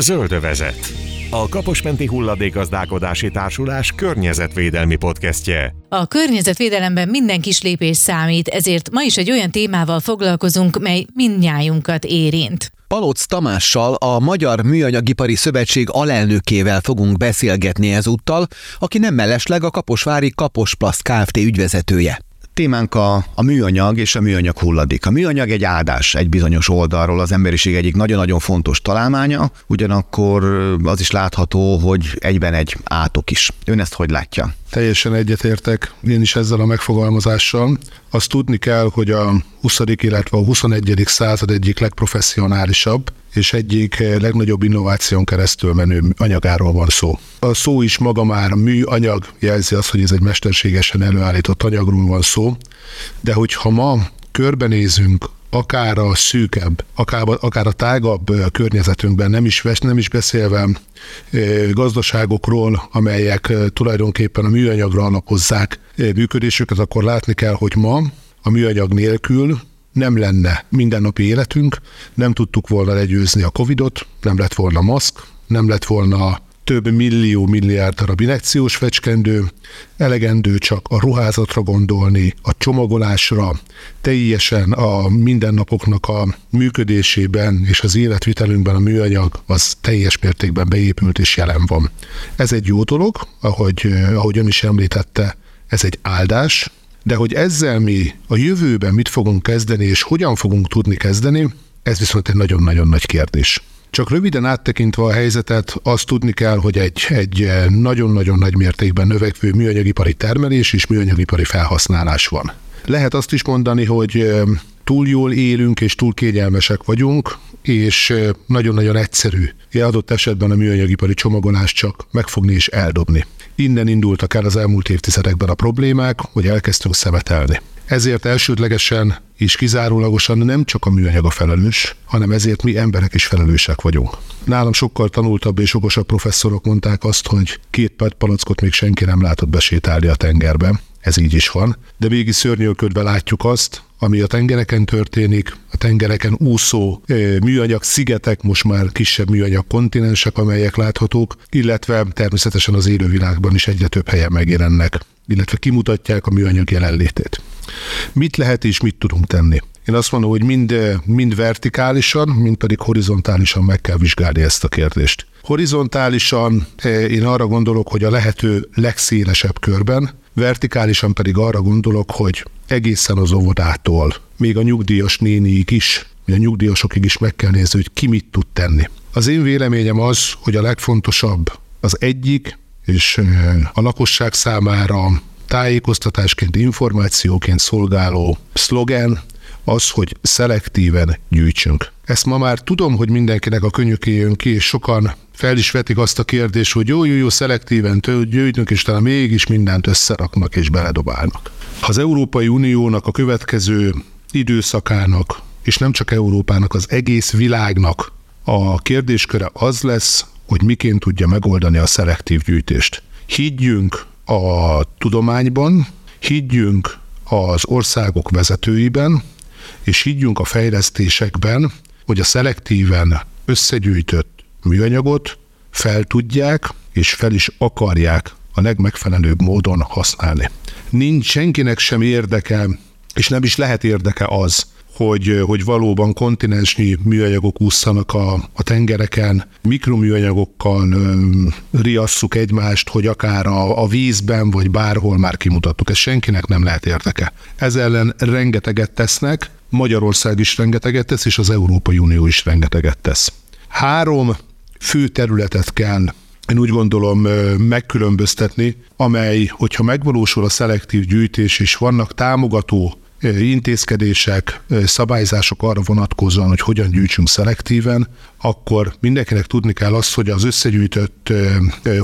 Zöldövezet. A Kaposmenti Hulladékazdálkodási Társulás környezetvédelmi podcastje. A környezetvédelemben minden kis lépés számít, ezért ma is egy olyan témával foglalkozunk, mely mindnyájunkat érint. Palóc Tamással, a Magyar Műanyagipari Szövetség alelnökével fogunk beszélgetni ezúttal, aki nem mellesleg a Kaposvári Kaposplaszt Kft. ügyvezetője. Témánk a, a műanyag és a műanyag hulladék. A műanyag egy áldás egy bizonyos oldalról, az emberiség egyik nagyon-nagyon fontos találmánya, ugyanakkor az is látható, hogy egyben egy átok is. Ön ezt hogy látja? Teljesen egyetértek én is ezzel a megfogalmazással. Azt tudni kell, hogy a 20. illetve a 21. század egyik legprofessionálisabb és egyik legnagyobb innováción keresztül menő anyagáról van szó. A szó is maga már műanyag jelzi azt, hogy ez egy mesterségesen előállított anyagról van szó, de hogyha ma körbenézünk akár a szűkebb, akár, akár a tágabb környezetünkben, nem is, nem is beszélve gazdaságokról, amelyek tulajdonképpen a műanyagra alapozzák működésüket, akkor látni kell, hogy ma a műanyag nélkül nem lenne mindennapi életünk, nem tudtuk volna legyőzni a Covidot, nem lett volna maszk, nem lett volna több millió milliárd darab injekciós fecskendő, elegendő csak a ruházatra gondolni, a csomagolásra, teljesen a mindennapoknak a működésében és az életvitelünkben a műanyag az teljes mértékben beépült és jelen van. Ez egy jó dolog, ahogy, ahogy ön is említette, ez egy áldás, de hogy ezzel mi a jövőben mit fogunk kezdeni, és hogyan fogunk tudni kezdeni, ez viszont egy nagyon-nagyon nagy kérdés. Csak röviden áttekintve a helyzetet, azt tudni kell, hogy egy, egy nagyon-nagyon nagy mértékben növekvő műanyagipari termelés és műanyagipari felhasználás van. Lehet azt is mondani, hogy túl jól élünk és túl kényelmesek vagyunk, és nagyon-nagyon egyszerű adott esetben a műanyagipari csomagolást csak megfogni és eldobni. Innen indultak el az elmúlt évtizedekben a problémák, hogy elkezdtünk szemetelni. Ezért elsődlegesen és kizárólagosan nem csak a műanyag a felelős, hanem ezért mi emberek is felelősek vagyunk. Nálam sokkal tanultabb és okosabb professzorok mondták azt, hogy két palackot még senki nem látott besétálni a tengerbe. Ez így is van, de mégis szörnyűködve látjuk azt, ami a tengereken történik, a tengereken úszó műanyag szigetek, most már kisebb műanyag kontinensek, amelyek láthatók, illetve természetesen az élővilágban is egyre több helyen megjelennek, illetve kimutatják a műanyag jelenlétét. Mit lehet és mit tudunk tenni? Én azt mondom, hogy mind, mind vertikálisan, mind pedig horizontálisan meg kell vizsgálni ezt a kérdést. Horizontálisan én arra gondolok, hogy a lehető legszélesebb körben, vertikálisan pedig arra gondolok, hogy egészen az óvodától, még a nyugdíjas néniig is, vagy a nyugdíjasokig is meg kell nézni, hogy ki mit tud tenni. Az én véleményem az, hogy a legfontosabb az egyik, és a lakosság számára tájékoztatásként, információként szolgáló szlogen az, hogy szelektíven gyűjtsünk. Ezt ma már tudom, hogy mindenkinek a könyöké jön ki, és sokan fel is vetik azt a kérdést, hogy jó, jó, jó, szelektíven gyűjtünk, és talán mégis mindent összeraknak és beledobálnak. Az Európai Uniónak a következő időszakának, és nem csak Európának, az egész világnak a kérdésköre az lesz, hogy miként tudja megoldani a szelektív gyűjtést. Higgyünk a tudományban, higgyünk az országok vezetőiben, és higgyünk a fejlesztésekben, hogy a szelektíven összegyűjtött műanyagot fel tudják és fel is akarják a legmegfelelőbb módon használni. Nincs senkinek sem érdeke, és nem is lehet érdeke az, hogy, hogy valóban kontinensnyi műanyagok ússzanak a, a tengereken, mikroműanyagokkal riasszuk egymást, hogy akár a, a vízben, vagy bárhol már kimutattuk. Ez senkinek nem lehet érdeke. Ez ellen rengeteget tesznek, Magyarország is rengeteget tesz, és az Európai Unió is rengeteget tesz. Három fő területet kell én úgy gondolom megkülönböztetni, amely, hogyha megvalósul a szelektív gyűjtés, és vannak támogató intézkedések, szabályzások arra vonatkozóan, hogy hogyan gyűjtsünk szelektíven, akkor mindenkinek tudni kell azt, hogy az összegyűjtött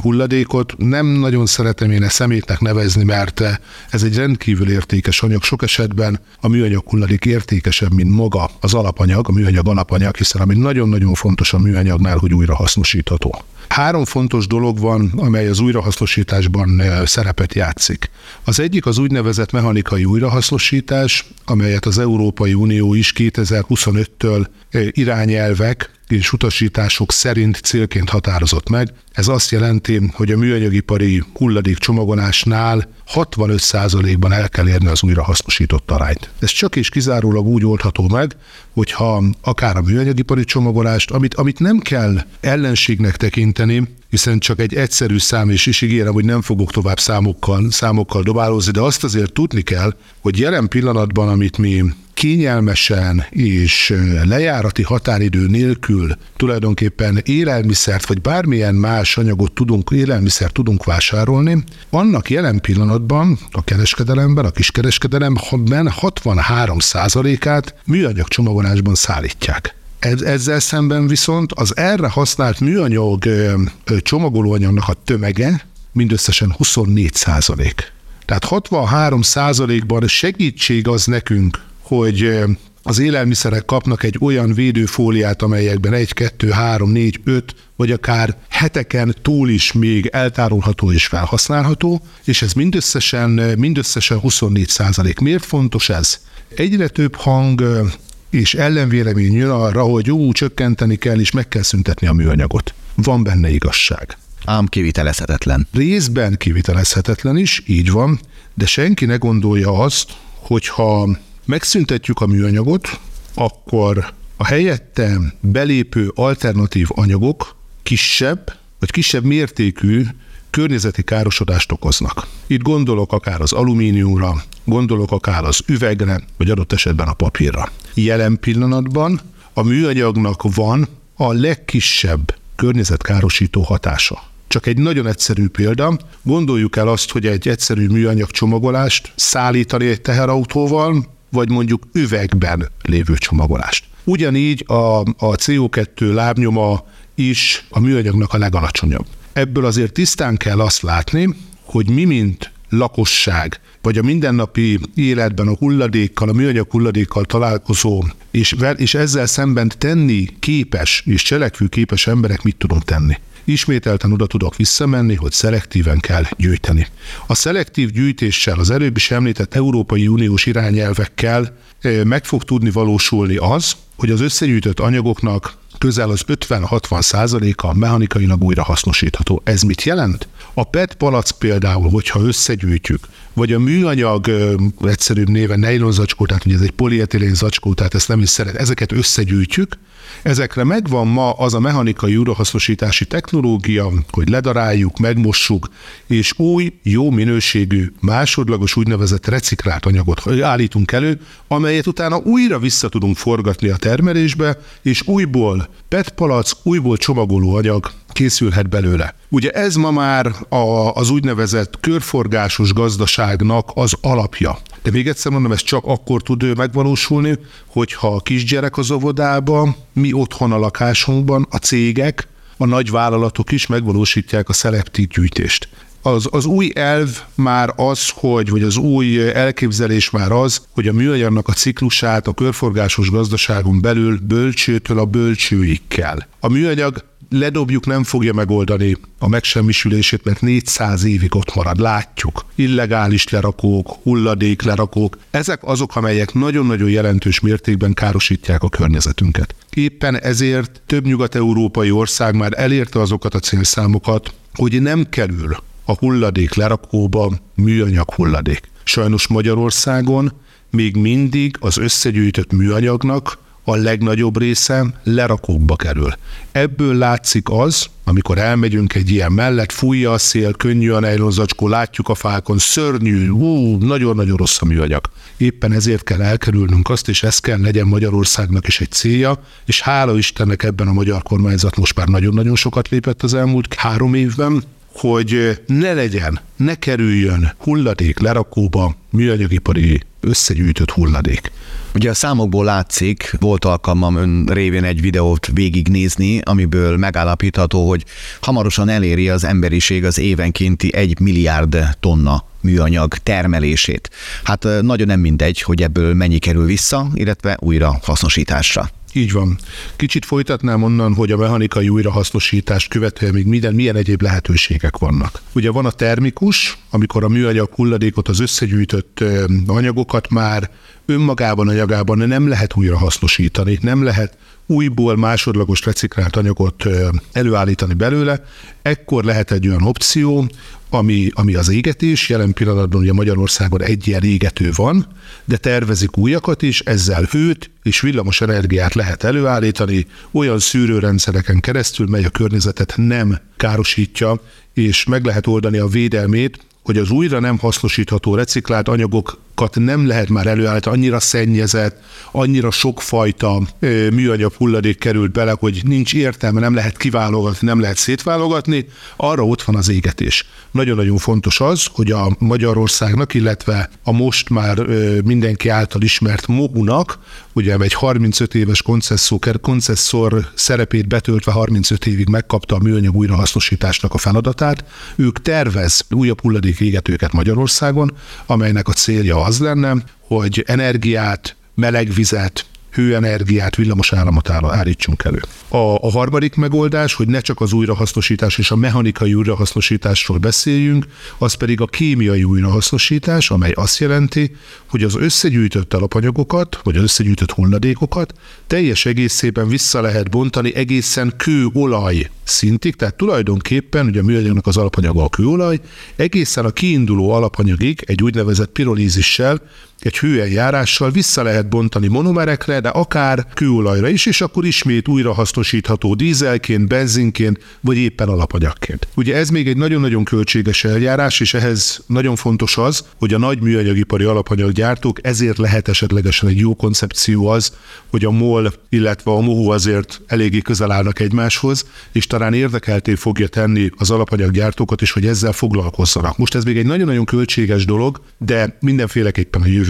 hulladékot nem nagyon szeretem én ezt szemétnek nevezni, mert ez egy rendkívül értékes anyag. Sok esetben a műanyag hulladék értékesebb, mint maga az alapanyag, a műanyag alapanyag, hiszen ami nagyon-nagyon fontos a műanyagnál, hogy újra hasznosítható. Három fontos dolog van, amely az újrahasznosításban szerepet játszik. Az egyik az úgynevezett mechanikai újrahasznosítás, amelyet az Európai Unió is 2025-től irányelvek és utasítások szerint célként határozott meg. Ez azt jelenti, hogy a műanyagipari hulladék csomagolásnál 65%-ban el kell érni az újrahasznosított arányt. Ez csak és kizárólag úgy oldható meg, hogyha akár a műanyagipari csomagolást, amit, amit nem kell ellenségnek tekinteni, hiszen csak egy egyszerű szám, és is ígérem, hogy nem fogok tovább számokkal, számokkal dobálózni, de azt azért tudni kell, hogy jelen pillanatban, amit mi kényelmesen és lejárati határidő nélkül tulajdonképpen élelmiszert vagy bármilyen más anyagot tudunk, élelmiszert tudunk vásárolni, annak jelen pillanatban a kereskedelemben, a kiskereskedelemben 63 át műanyag csomagolásban szállítják. Ezzel szemben viszont az erre használt műanyag csomagolóanyagnak a tömege mindösszesen 24 százalék. Tehát 63 százalékban segítség az nekünk, hogy az élelmiszerek kapnak egy olyan védőfóliát, amelyekben egy, kettő, három, négy, öt, vagy akár heteken túl is még eltárolható és felhasználható, és ez mindösszesen, mindösszesen 24 százalék. Miért fontos ez? Egyre több hang és ellenvélemény jön arra, hogy jó, csökkenteni kell, és meg kell szüntetni a műanyagot. Van benne igazság. Ám kivitelezhetetlen. Részben kivitelezhetetlen is, így van, de senki ne gondolja azt, hogyha megszüntetjük a műanyagot, akkor a helyette belépő alternatív anyagok kisebb, vagy kisebb mértékű környezeti károsodást okoznak. Itt gondolok akár az alumíniumra, gondolok akár az üvegre, vagy adott esetben a papírra. Jelen pillanatban a műanyagnak van a legkisebb környezetkárosító hatása. Csak egy nagyon egyszerű példa. Gondoljuk el azt, hogy egy egyszerű műanyag csomagolást szállítani egy teherautóval, vagy mondjuk üvegben lévő csomagolást. Ugyanígy a, a CO2 lábnyoma is a műanyagnak a legalacsonyabb. Ebből azért tisztán kell azt látni, hogy mi, mint lakosság, vagy a mindennapi életben a hulladékkal, a műanyag hulladékkal találkozó, és, és ezzel szemben tenni képes és cselekvő képes emberek mit tudunk tenni ismételten oda tudok visszamenni, hogy szelektíven kell gyűjteni. A szelektív gyűjtéssel, az előbb is említett Európai Uniós irányelvekkel meg fog tudni valósulni az, hogy az összegyűjtött anyagoknak közel az 50-60 százaléka mechanikailag újra hasznosítható. Ez mit jelent? A PET palac például, hogyha összegyűjtjük, vagy a műanyag egyszerűbb néven nylon zacskó, tehát ugye ez egy polietilén zacskó, tehát ezt nem is szeret, ezeket összegyűjtjük, Ezekre megvan ma az a mechanikai újrahasznosítási technológia, hogy ledaráljuk, megmossuk, és új, jó minőségű, másodlagos úgynevezett reciklált anyagot állítunk elő, amelyet utána újra vissza tudunk forgatni a termelésbe, és újból PET palac, újból csomagoló anyag készülhet belőle. Ugye ez ma már a, az úgynevezett körforgásos gazdaságnak az alapja. De még egyszer mondom, ez csak akkor tud megvalósulni, hogyha a kisgyerek az óvodába, mi otthon a lakásunkban, a cégek, a nagy vállalatok is megvalósítják a szelektív gyűjtést. Az, az új elv már az, hogy, vagy az új elképzelés már az, hogy a műanyagnak a ciklusát a körforgásos gazdaságon belül bölcsőtől a bölcsőig kell. A műanyag ledobjuk, nem fogja megoldani a megsemmisülését, mert 400 évig ott marad, látjuk. Illegális lerakók, hulladék lerakók, ezek azok, amelyek nagyon-nagyon jelentős mértékben károsítják a környezetünket. Éppen ezért több nyugat-európai ország már elérte azokat a célszámokat, hogy nem kerül a hulladék lerakóba műanyag hulladék. Sajnos Magyarországon még mindig az összegyűjtött műanyagnak a legnagyobb része lerakókba kerül. Ebből látszik az, amikor elmegyünk egy ilyen mellett, fújja a szél, könnyű a nejlonzacskó, látjuk a fákon, szörnyű, hú, nagyon-nagyon rossz a műanyag. Éppen ezért kell elkerülnünk azt, és ez kell legyen Magyarországnak is egy célja, és hála Istennek ebben a magyar kormányzat most már nagyon-nagyon sokat lépett az elmúlt három évben, hogy ne legyen, ne kerüljön hulladék lerakóba műanyagipari összegyűjtött hulladék. Ugye a számokból látszik, volt alkalmam ön révén egy videót végignézni, amiből megállapítható, hogy hamarosan eléri az emberiség az évenkénti egy milliárd tonna műanyag termelését. Hát nagyon nem mindegy, hogy ebből mennyi kerül vissza, illetve újra hasznosításra. Így van. Kicsit folytatnám onnan, hogy a mechanikai újrahasznosítást követően még minden, milyen egyéb lehetőségek vannak. Ugye van a termikus, amikor a műanyag hulladékot, az összegyűjtött anyagokat már önmagában, anyagában nem lehet újra hasznosítani, nem lehet újból másodlagos reciklált anyagot előállítani belőle, ekkor lehet egy olyan opció, ami, ami az égetés. Jelen pillanatban ugye Magyarországon egy ilyen égető van, de tervezik újakat is, ezzel hőt és villamos energiát lehet előállítani olyan szűrőrendszereken keresztül, mely a környezetet nem károsítja, és meg lehet oldani a védelmét, hogy az újra nem hasznosítható reciklált anyagok nem lehet már előállítani, annyira szennyezett, annyira sokfajta műanyag hulladék került bele, hogy nincs értelme, nem lehet kiválogatni, nem lehet szétválogatni, arra ott van az égetés. Nagyon-nagyon fontos az, hogy a Magyarországnak, illetve a most már mindenki által ismert Mohunak, ugye egy 35 éves koncesszor, koncesszor szerepét betöltve 35 évig megkapta a műanyag újrahasznosításnak a feladatát, ők tervez újabb hulladék égetőket Magyarországon, amelynek a célja az lenne, hogy energiát, meleg vizet, hőenergiát, villamos áramot állítsunk elő. A, a harmadik megoldás, hogy ne csak az újrahasznosítás és a mechanikai újrahasznosításról beszéljünk, az pedig a kémiai újrahasznosítás, amely azt jelenti, hogy az összegyűjtött alapanyagokat, vagy az összegyűjtött hulladékokat teljes egészében vissza lehet bontani egészen kőolaj szintig, tehát tulajdonképpen, ugye a műanyagnak az alapanyaga a kőolaj, egészen a kiinduló alapanyagig egy úgynevezett pirolízissel egy hőeljárással vissza lehet bontani monomerekre, de akár kőolajra is, és akkor ismét újra hasznosítható dízelként, benzinként, vagy éppen alapanyagként. Ugye ez még egy nagyon-nagyon költséges eljárás, és ehhez nagyon fontos az, hogy a nagy műanyagipari alapanyaggyártók ezért lehet esetlegesen egy jó koncepció az, hogy a MOL, illetve a MOHU azért eléggé közel állnak egymáshoz, és talán érdekelté fogja tenni az alapanyaggyártókat is, hogy ezzel foglalkozzanak. Most ez még egy nagyon-nagyon költséges dolog, de mindenféleképpen a jövő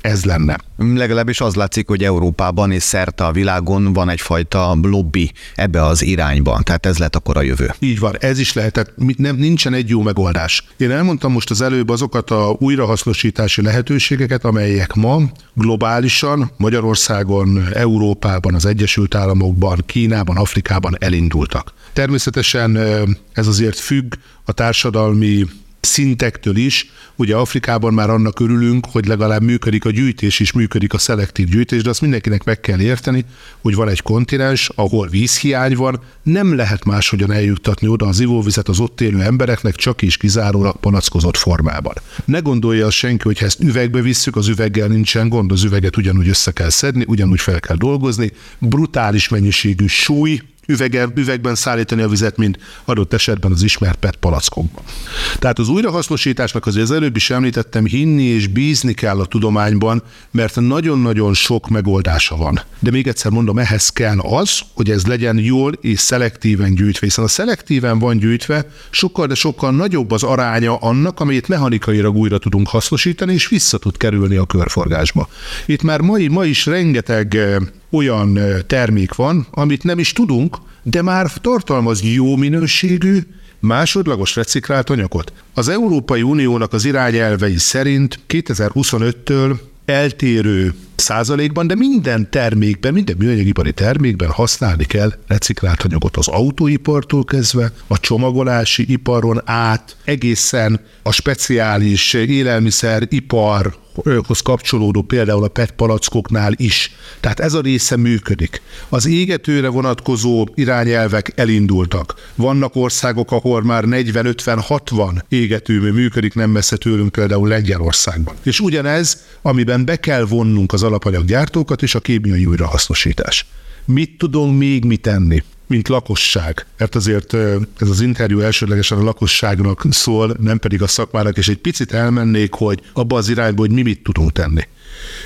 ez lenne. Legalábbis az látszik, hogy Európában és szerte a világon van egyfajta lobby ebbe az irányba, tehát ez lett akkor a jövő. Így van, ez is lehetett, nem, nincsen egy jó megoldás. Én elmondtam most az előbb azokat a újrahasznosítási lehetőségeket, amelyek ma globálisan Magyarországon, Európában, az Egyesült Államokban, Kínában, Afrikában elindultak. Természetesen ez azért függ a társadalmi szintektől is. Ugye Afrikában már annak örülünk, hogy legalább működik a gyűjtés is, működik a szelektív gyűjtés, de azt mindenkinek meg kell érteni, hogy van egy kontinens, ahol vízhiány van, nem lehet máshogyan eljuttatni oda az ivóvizet az ott élő embereknek, csak is kizárólag panackozott formában. Ne gondolja az senki, hogy ha ezt üvegbe visszük, az üveggel nincsen gond, az üveget ugyanúgy össze kell szedni, ugyanúgy fel kell dolgozni, brutális mennyiségű súly, üvege, üvegben szállítani a vizet, mint adott esetben az ismert PET palackokban. Tehát az újrahasznosításnak azért az előbb is említettem, hinni és bízni kell a tudományban, mert nagyon-nagyon sok megoldása van. De még egyszer mondom, ehhez kell az, hogy ez legyen jól és szelektíven gyűjtve, hiszen a szelektíven van gyűjtve, sokkal, de sokkal nagyobb az aránya annak, amit mechanikailag újra tudunk hasznosítani, és vissza tud kerülni a körforgásba. Itt már mai, ma is rengeteg eh, olyan termék van, amit nem is tudunk, de már tartalmaz jó minőségű, másodlagos reciklált anyagot. Az Európai Uniónak az irányelvei szerint 2025-től eltérő százalékban, de minden termékben, minden műanyagipari termékben használni kell reciklált anyagot az autóipartól kezdve, a csomagolási iparon át, egészen a speciális élelmiszeripar hoz kapcsolódó például a PET palackoknál is. Tehát ez a része működik. Az égetőre vonatkozó irányelvek elindultak. Vannak országok, ahol már 40-50-60 égetőmű működik, nem messze tőlünk például Lengyelországban. És ugyanez, amiben be kell vonnunk az alapanyaggyártókat és a kémiai újrahasznosítás. Mit tudunk még mit tenni? Mint lakosság. Mert azért ez az interjú elsődlegesen a lakosságnak szól, nem pedig a szakmának, és egy picit elmennék, hogy abba az irányba, hogy mi mit tudunk tenni.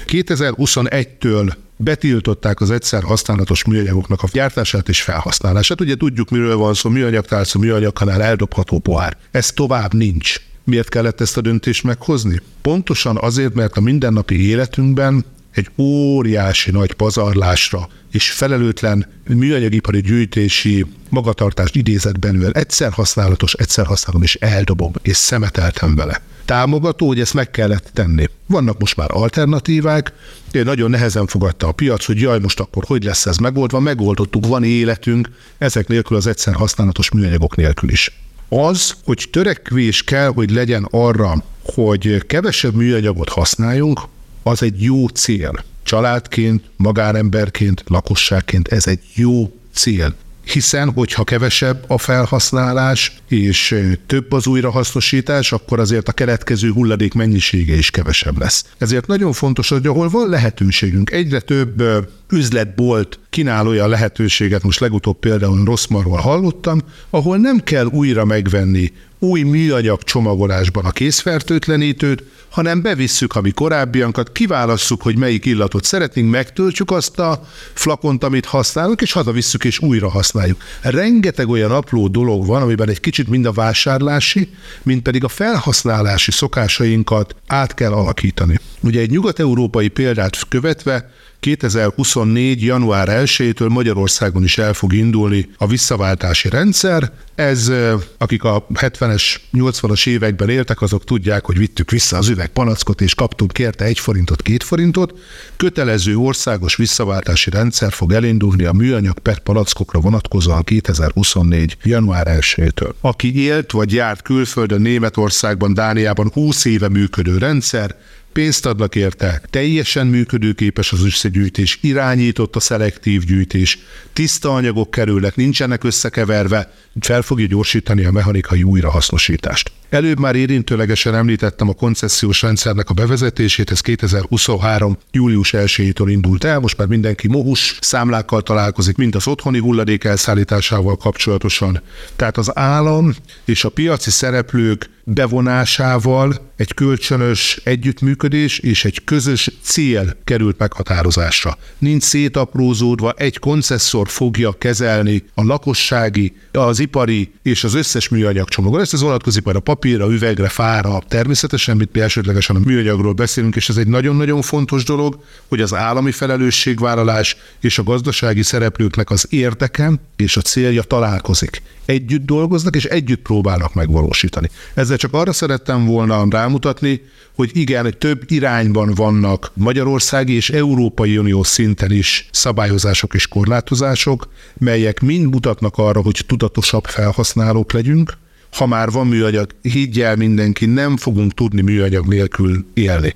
2021-től betiltották az egyszer használatos műanyagoknak a gyártását és felhasználását. Ugye tudjuk, miről van szó, műanyagtálcú, műanyagkanál, eldobható pohár. Ez tovább nincs. Miért kellett ezt a döntést meghozni? Pontosan azért, mert a mindennapi életünkben egy óriási nagy pazarlásra és felelőtlen műanyagipari gyűjtési magatartást idézett belőle. Egyszer használatos, egyszer használom, és eldobom, és szemeteltem vele. Támogató, hogy ezt meg kellett tenni. Vannak most már alternatívák, nagyon nehezen fogadta a piac, hogy jaj, most akkor hogy lesz ez megoldva, megoldottuk, van életünk, ezek nélkül az egyszer használatos műanyagok nélkül is. Az, hogy törekvés kell, hogy legyen arra, hogy kevesebb műanyagot használjunk, az egy jó cél. Családként, magánemberként, lakosságként ez egy jó cél hiszen hogyha kevesebb a felhasználás és több az újrahasznosítás, akkor azért a keletkező hulladék mennyisége is kevesebb lesz. Ezért nagyon fontos, hogy ahol van lehetőségünk, egyre több üzletbolt kínálója a lehetőséget, most legutóbb például Rosszmarról hallottam, ahol nem kell újra megvenni új műanyag csomagolásban a készfertőtlenítőt, hanem bevisszük a mi korábbiankat, kiválasszuk, hogy melyik illatot szeretnénk, megtöltjük azt a flakont, amit használunk, és hazavisszük, és újra használjuk. Rengeteg olyan apró dolog van, amiben egy kicsit mind a vásárlási, mind pedig a felhasználási szokásainkat át kell alakítani. Ugye egy nyugat-európai példát követve 2024. január 1-től Magyarországon is el fog indulni a visszaváltási rendszer. Ez, akik a 70-es, 80-as években éltek, azok tudják, hogy vittük vissza az üvegpalackot, és kaptunk kérte egy forintot, két forintot. Kötelező országos visszaváltási rendszer fog elindulni a műanyag PET palackokra vonatkozóan 2024. január 1-től. Aki élt vagy járt külföldön, Németországban, Dániában 20 éve működő rendszer, pénzt adnak érte, teljesen működőképes az összegyűjtés, irányított a szelektív gyűjtés, tiszta anyagok kerülnek, nincsenek összekeverve, fel fogja gyorsítani a mechanikai újrahasznosítást. Előbb már érintőlegesen említettem a koncesziós rendszernek a bevezetését, ez 2023. július 1-től indult el, most már mindenki mohus számlákkal találkozik, mint az otthoni hulladék elszállításával kapcsolatosan. Tehát az állam és a piaci szereplők bevonásával egy kölcsönös együttműködés és egy közös cél került meghatározásra. Nincs szétaprózódva, egy koncesszor fogja kezelni a lakossági, az ipari és az összes műanyag csomagot. Ezt az vonatkozik majd a papírra, üvegre, fára, természetesen, mit mi elsődlegesen a műanyagról beszélünk, és ez egy nagyon-nagyon fontos dolog, hogy az állami felelősségvállalás és a gazdasági szereplőknek az érdeke és a célja találkozik. Együtt dolgoznak, és együtt próbálnak megvalósítani. Ezzel csak arra szerettem volna rámutatni, hogy igen, több irányban vannak Magyarországi és Európai Unió szinten is szabályozások és korlátozások, melyek mind mutatnak arra, hogy tudatosabb felhasználók legyünk, ha már van műanyag, higgyel mindenki, nem fogunk tudni műanyag nélkül élni.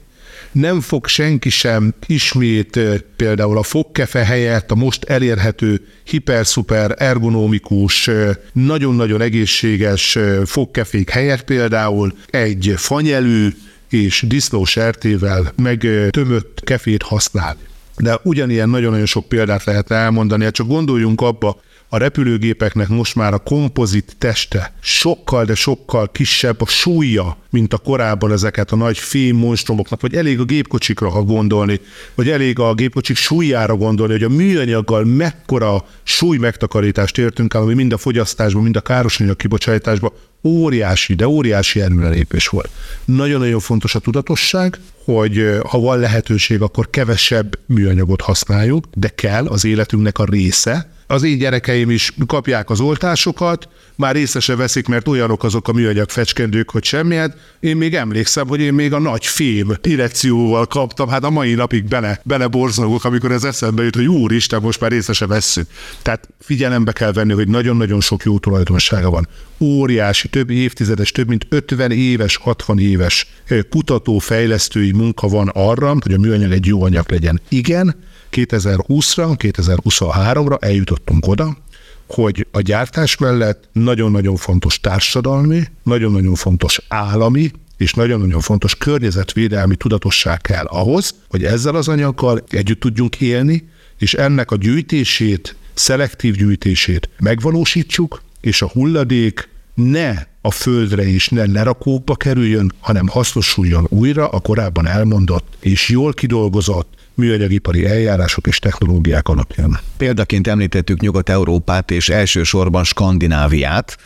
Nem fog senki sem ismét például a fogkefe helyett a most elérhető hiperszuper ergonomikus, nagyon-nagyon egészséges fogkefék helyett például egy fanyelű és disznósertével meg tömött kefét használni. De ugyanilyen nagyon-nagyon sok példát lehet elmondani, hát csak gondoljunk abba, a repülőgépeknek most már a kompozit teste sokkal, de sokkal kisebb a súlya, mint a korábban ezeket a nagy fém monstrumoknak, vagy elég a gépkocsikra gondolni, vagy elég a gépkocsik súlyára gondolni, hogy a műanyaggal mekkora súly megtakarítást értünk el, ami mind a fogyasztásban, mind a károsanyag kibocsátásban óriási, de óriási előrelépés volt. Nagyon-nagyon fontos a tudatosság, hogy ha van lehetőség, akkor kevesebb műanyagot használjuk, de kell az életünknek a része, az én gyerekeim is kapják az oltásokat, már észre se veszik, mert olyanok azok a műanyag fecskendők, hogy semmiet. Én még emlékszem, hogy én még a nagy fém direkcióval kaptam, hát a mai napig bele, bele borzogok, amikor ez eszembe jut, hogy úristen, most már észre se vesszük. Tehát figyelembe kell venni, hogy nagyon-nagyon sok jó tulajdonsága van. Óriási, több évtizedes, több mint 50 éves, 60 éves kutató-fejlesztői munka van arra, hogy a műanyag egy jó anyag legyen. Igen, 2020-ra, 2023-ra eljutottunk oda, hogy a gyártás mellett nagyon-nagyon fontos társadalmi, nagyon-nagyon fontos állami, és nagyon-nagyon fontos környezetvédelmi tudatosság kell ahhoz, hogy ezzel az anyaggal együtt tudjunk élni, és ennek a gyűjtését, szelektív gyűjtését megvalósítsuk, és a hulladék ne a földre és ne lerakókba kerüljön, hanem hasznosuljon újra a korábban elmondott és jól kidolgozott műanyagipari eljárások és technológiák alapján. Példaként említettük Nyugat-Európát és elsősorban Skandináviát.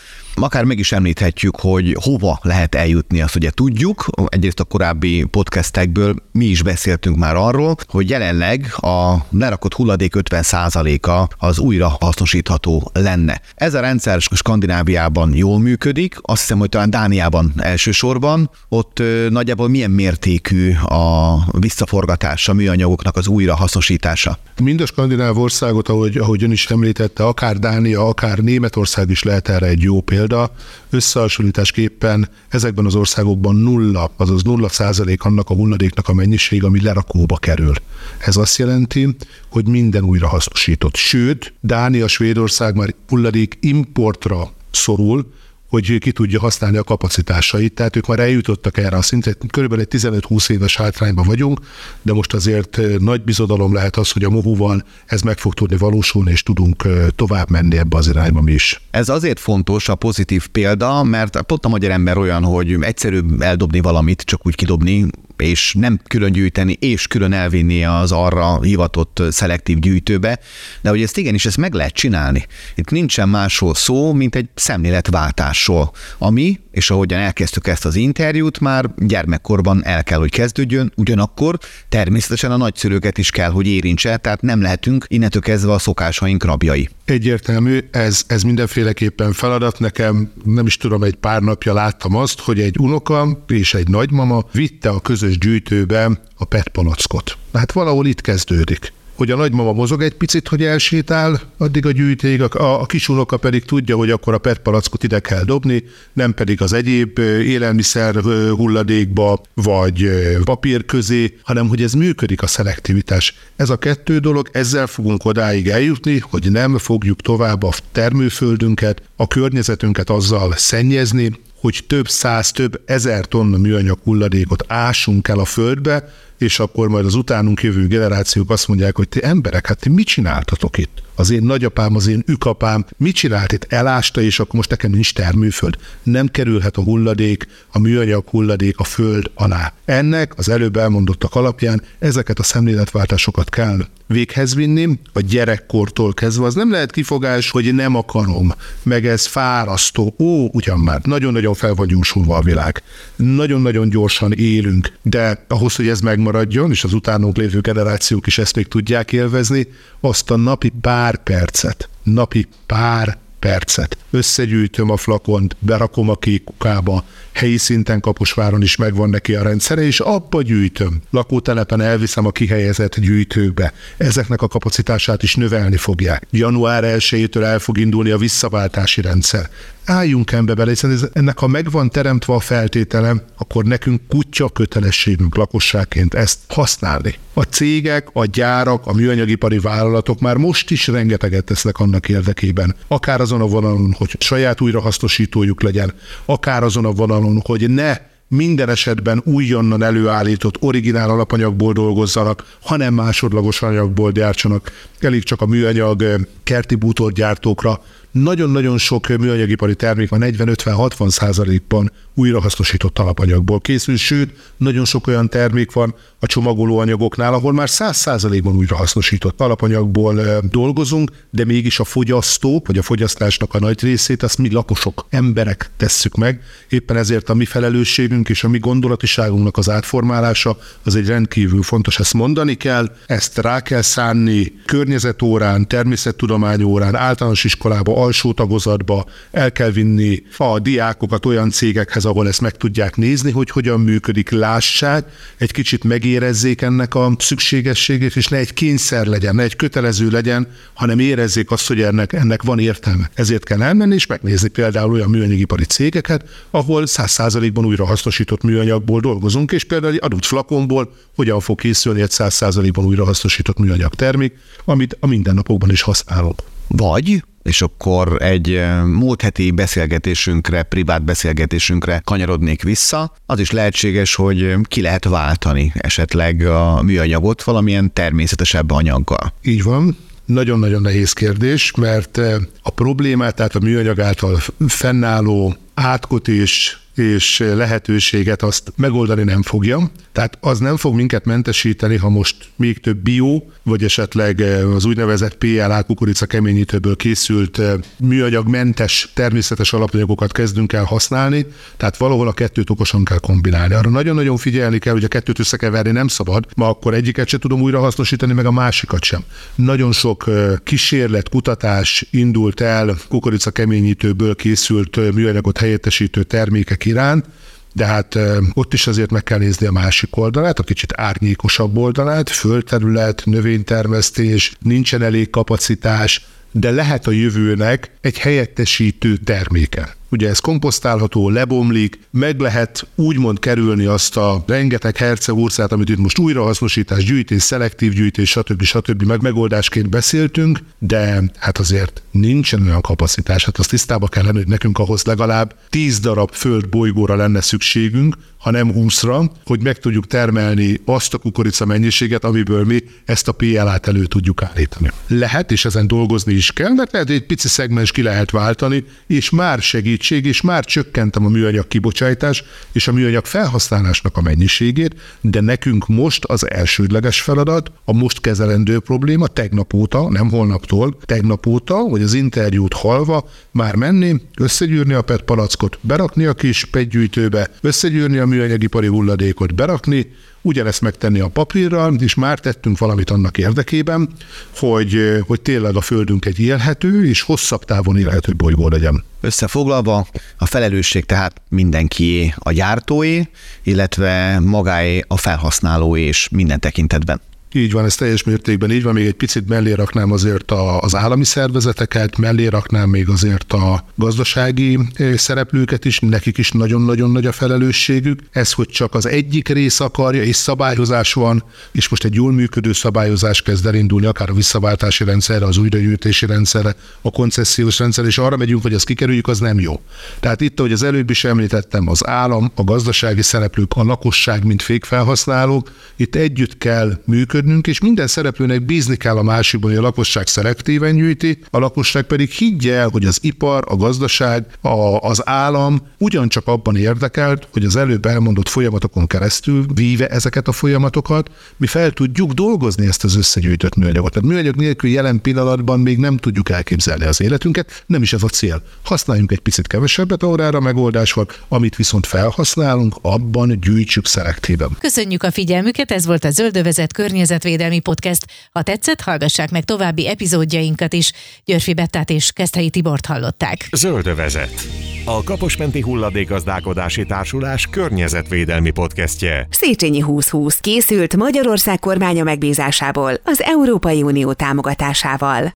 Akár meg is említhetjük, hogy hova lehet eljutni, azt ugye tudjuk. Egyrészt a korábbi podcastekből mi is beszéltünk már arról, hogy jelenleg a lerakott hulladék 50%-a az újra hasznosítható lenne. Ez a rendszer Skandináviában jól működik, azt hiszem, hogy talán Dániában elsősorban. Ott nagyjából milyen mértékű a visszaforgatása, műanyagoknak az újra hasznosítása? Mind a skandináv országot, ahogy, ahogy ön is említette, akár Dánia, akár Németország is lehet erre egy jó példa, példa, összehasonlításképpen ezekben az országokban nulla, azaz nulla százalék annak a hulladéknak a mennyiség, ami lerakóba kerül. Ez azt jelenti, hogy minden újra hasznosított. Sőt, Dánia, Svédország már hulladék importra szorul, hogy ki tudja használni a kapacitásait. Tehát ők már eljutottak erre a szintre, körülbelül egy 15-20 éves hátrányban vagyunk, de most azért nagy bizodalom lehet az, hogy a mohuval ez meg fog tudni valósulni, és tudunk tovább menni ebbe az irányba is. Ez azért fontos a pozitív példa, mert pont a magyar ember olyan, hogy egyszerűbb eldobni valamit, csak úgy kidobni, és nem külön gyűjteni, és külön elvinni az arra hivatott szelektív gyűjtőbe, de hogy ezt igenis ezt meg lehet csinálni. Itt nincsen másról szó, mint egy szemléletváltásról, ami, és ahogyan elkezdtük ezt az interjút, már gyermekkorban el kell, hogy kezdődjön, ugyanakkor természetesen a nagyszülőket is kell, hogy érintse, tehát nem lehetünk innentől kezdve a szokásaink rabjai. Egyértelmű, ez, ez mindenféleképpen feladat. Nekem nem is tudom, egy pár napja láttam azt, hogy egy unoka és egy nagymama vitte a közös gyűjtőbe a PET palackot. Hát valahol itt kezdődik hogy a nagymama mozog egy picit, hogy elsétál, addig a gyűjték, a, a kisunoka pedig tudja, hogy akkor a PET palackot ide kell dobni, nem pedig az egyéb élelmiszer hulladékba, vagy papír közé, hanem hogy ez működik a szelektivitás. Ez a kettő dolog, ezzel fogunk odáig eljutni, hogy nem fogjuk tovább a termőföldünket, a környezetünket azzal szennyezni, hogy több száz, több ezer tonna műanyag hulladékot ásunk el a földbe, és akkor majd az utánunk jövő generációk azt mondják, hogy ti emberek, hát ti mit csináltatok itt? Az én nagyapám, az én ükapám mit csinált itt? Elásta, és akkor most nekem nincs termőföld. Nem kerülhet a hulladék, a műanyag hulladék a föld alá. Ennek az előbb elmondottak alapján ezeket a szemléletváltásokat kell véghez vinni, a gyerekkortól kezdve. Az nem lehet kifogás, hogy nem akarom, meg ez fárasztó. Ó, ugyan már, nagyon-nagyon fel gyúsulva a világ. Nagyon-nagyon gyorsan élünk, de ahhoz, hogy ez megmaradjon, és az utánunk lévő generációk is ezt még tudják élvezni, azt a napi pár percet, napi pár percet. Összegyűjtöm a flakont, berakom a kék kukába, helyi szinten Kaposváron is megvan neki a rendszere, és abba gyűjtöm. Lakótelepen elviszem a kihelyezett gyűjtőkbe. Ezeknek a kapacitását is növelni fogják. Január 1-től el fog indulni a visszaváltási rendszer álljunk ember bele, hiszen ez, ennek ha megvan teremtve a feltételem, akkor nekünk kutya kötelességünk lakosságként ezt használni. A cégek, a gyárak, a műanyagipari vállalatok már most is rengeteget tesznek annak érdekében. Akár azon a vonalon, hogy saját újrahasznosítójuk legyen, akár azon a vonalon, hogy ne minden esetben újonnan előállított originál alapanyagból dolgozzanak, hanem másodlagos anyagból gyártsanak. Elég csak a műanyag eh, kerti bútorgyártókra nagyon-nagyon sok műanyagipari termék van 40-50-60 százalékban újrahasznosított alapanyagból készül, sőt, nagyon sok olyan termék van a csomagolóanyagoknál, ahol már 100 százalékban újrahasznosított alapanyagból dolgozunk, de mégis a fogyasztók, vagy a fogyasztásnak a nagy részét azt mi lakosok, emberek tesszük meg. Éppen ezért a mi felelősségünk és a mi gondolatiságunknak az átformálása az egy rendkívül fontos, ezt mondani kell, ezt rá kell szánni környezetórán, természettudományórán, általános iskolába, alsó tagozatba, el kell vinni a diákokat olyan cégekhez, ahol ezt meg tudják nézni, hogy hogyan működik, lássák, egy kicsit megérezzék ennek a szükségességét, és ne egy kényszer legyen, ne egy kötelező legyen, hanem érezzék azt, hogy ennek, ennek van értelme. Ezért kell elmenni és megnézni például olyan műanyagipari cégeket, ahol száz százalékban újra hasznosított műanyagból dolgozunk, és például egy adott flakonból hogyan fog készülni egy száz százalékban újra hasznosított műanyag termék, amit a mindennapokban is használunk. Vagy és akkor egy múlt heti beszélgetésünkre, privát beszélgetésünkre kanyarodnék vissza. Az is lehetséges, hogy ki lehet váltani esetleg a műanyagot valamilyen természetesebb anyaggal. Így van. Nagyon-nagyon nehéz kérdés, mert a problémát, tehát a műanyag által fennálló átkotés és lehetőséget azt megoldani nem fogja. Tehát az nem fog minket mentesíteni, ha most még több bio, vagy esetleg eh, az úgynevezett PLA kukorica keményítőből készült eh, műanyagmentes természetes alapanyagokat kezdünk el használni, tehát valahol a kettőt okosan kell kombinálni. Arra nagyon-nagyon figyelni kell, hogy a kettőt összekeverni nem szabad, ma akkor egyiket se tudom újra hasznosítani, meg a másikat sem. Nagyon sok eh, kísérlet, kutatás indult el kukorica keményítőből készült műanyagot helyettesítő termékek iránt, de hát ott is azért meg kell nézni a másik oldalát, a kicsit árnyékosabb oldalát, földterület, növénytermesztés, nincsen elég kapacitás, de lehet a jövőnek egy helyettesítő terméke. Ugye ez komposztálható, lebomlik, meg lehet úgymond kerülni azt a rengeteg herceurcát, amit itt most újrahasznosítás, gyűjtés, szelektív gyűjtés, stb. stb. meg megoldásként beszéltünk, de hát azért nincsen olyan kapacitás. Hát azt tisztába kell lenni, hogy nekünk ahhoz legalább 10 darab föld bolygóra lenne szükségünk, ha nem 20-ra, hogy meg tudjuk termelni azt a kukorica mennyiséget, amiből mi ezt a PLA-t elő tudjuk állítani. Lehet, és ezen dolgozni is kell, mert lehet, hogy egy pici szegmens ki lehet váltani, és már segítség, és már csökkentem a műanyag kibocsátás és a műanyag felhasználásnak a mennyiségét, de nekünk most az elsődleges feladat, a most kezelendő probléma tegnap óta, nem holnaptól, tegnap óta, hogy az interjút halva már menni, összegyűrni a PET palackot, berakni a kis petgyűjtőbe, összegyűrni a műanyagipari hulladékot berakni, ugyanezt megtenni a papírral, és már tettünk valamit annak érdekében, hogy, hogy tényleg a Földünk egy élhető és hosszabb távon élhető bolygó legyen. Összefoglalva, a felelősség tehát mindenkié a gyártóé, illetve magáé a felhasználóé és minden tekintetben. Így van, ez teljes mértékben így van, még egy picit mellé raknám azért a, az állami szervezeteket, mellé raknám még azért a gazdasági szereplőket is, nekik is nagyon-nagyon nagy a felelősségük. Ez, hogy csak az egyik rész akarja, és szabályozás van, és most egy jól működő szabályozás kezd elindulni, akár a visszaváltási rendszerre, az újragyűjtési rendszerre, a koncesziós rendszer, és arra megyünk, hogy ezt kikerüljük, az nem jó. Tehát itt, ahogy az előbb is említettem, az állam, a gazdasági szereplők, a lakosság, mint fékfelhasználók, itt együtt kell működni, működnünk, és minden szereplőnek bízni kell a másikban, hogy a lakosság szelektíven gyűjti, a lakosság pedig higgye el, hogy az ipar, a gazdaság, a, az állam ugyancsak abban érdekelt, hogy az előbb elmondott folyamatokon keresztül, víve ezeket a folyamatokat, mi fel tudjuk dolgozni ezt az összegyűjtött műanyagot. Tehát műanyag nélkül jelen pillanatban még nem tudjuk elképzelni az életünket, nem is ez a cél. Használjunk egy picit kevesebbet, órára megoldás van, amit viszont felhasználunk, abban gyűjtsük szelektíven. Köszönjük a figyelmüket, ez volt a Zöldövezet környezet környezetvédelmi podcast. Ha tetszett, hallgassák meg további epizódjainkat is. Györfi Bettát és Keszthelyi Tibort hallották. Zöldövezet. A Kaposmenti Hulladékazdálkodási Társulás környezetvédelmi podcastje. Széchenyi 2020 készült Magyarország kormánya megbízásából az Európai Unió támogatásával.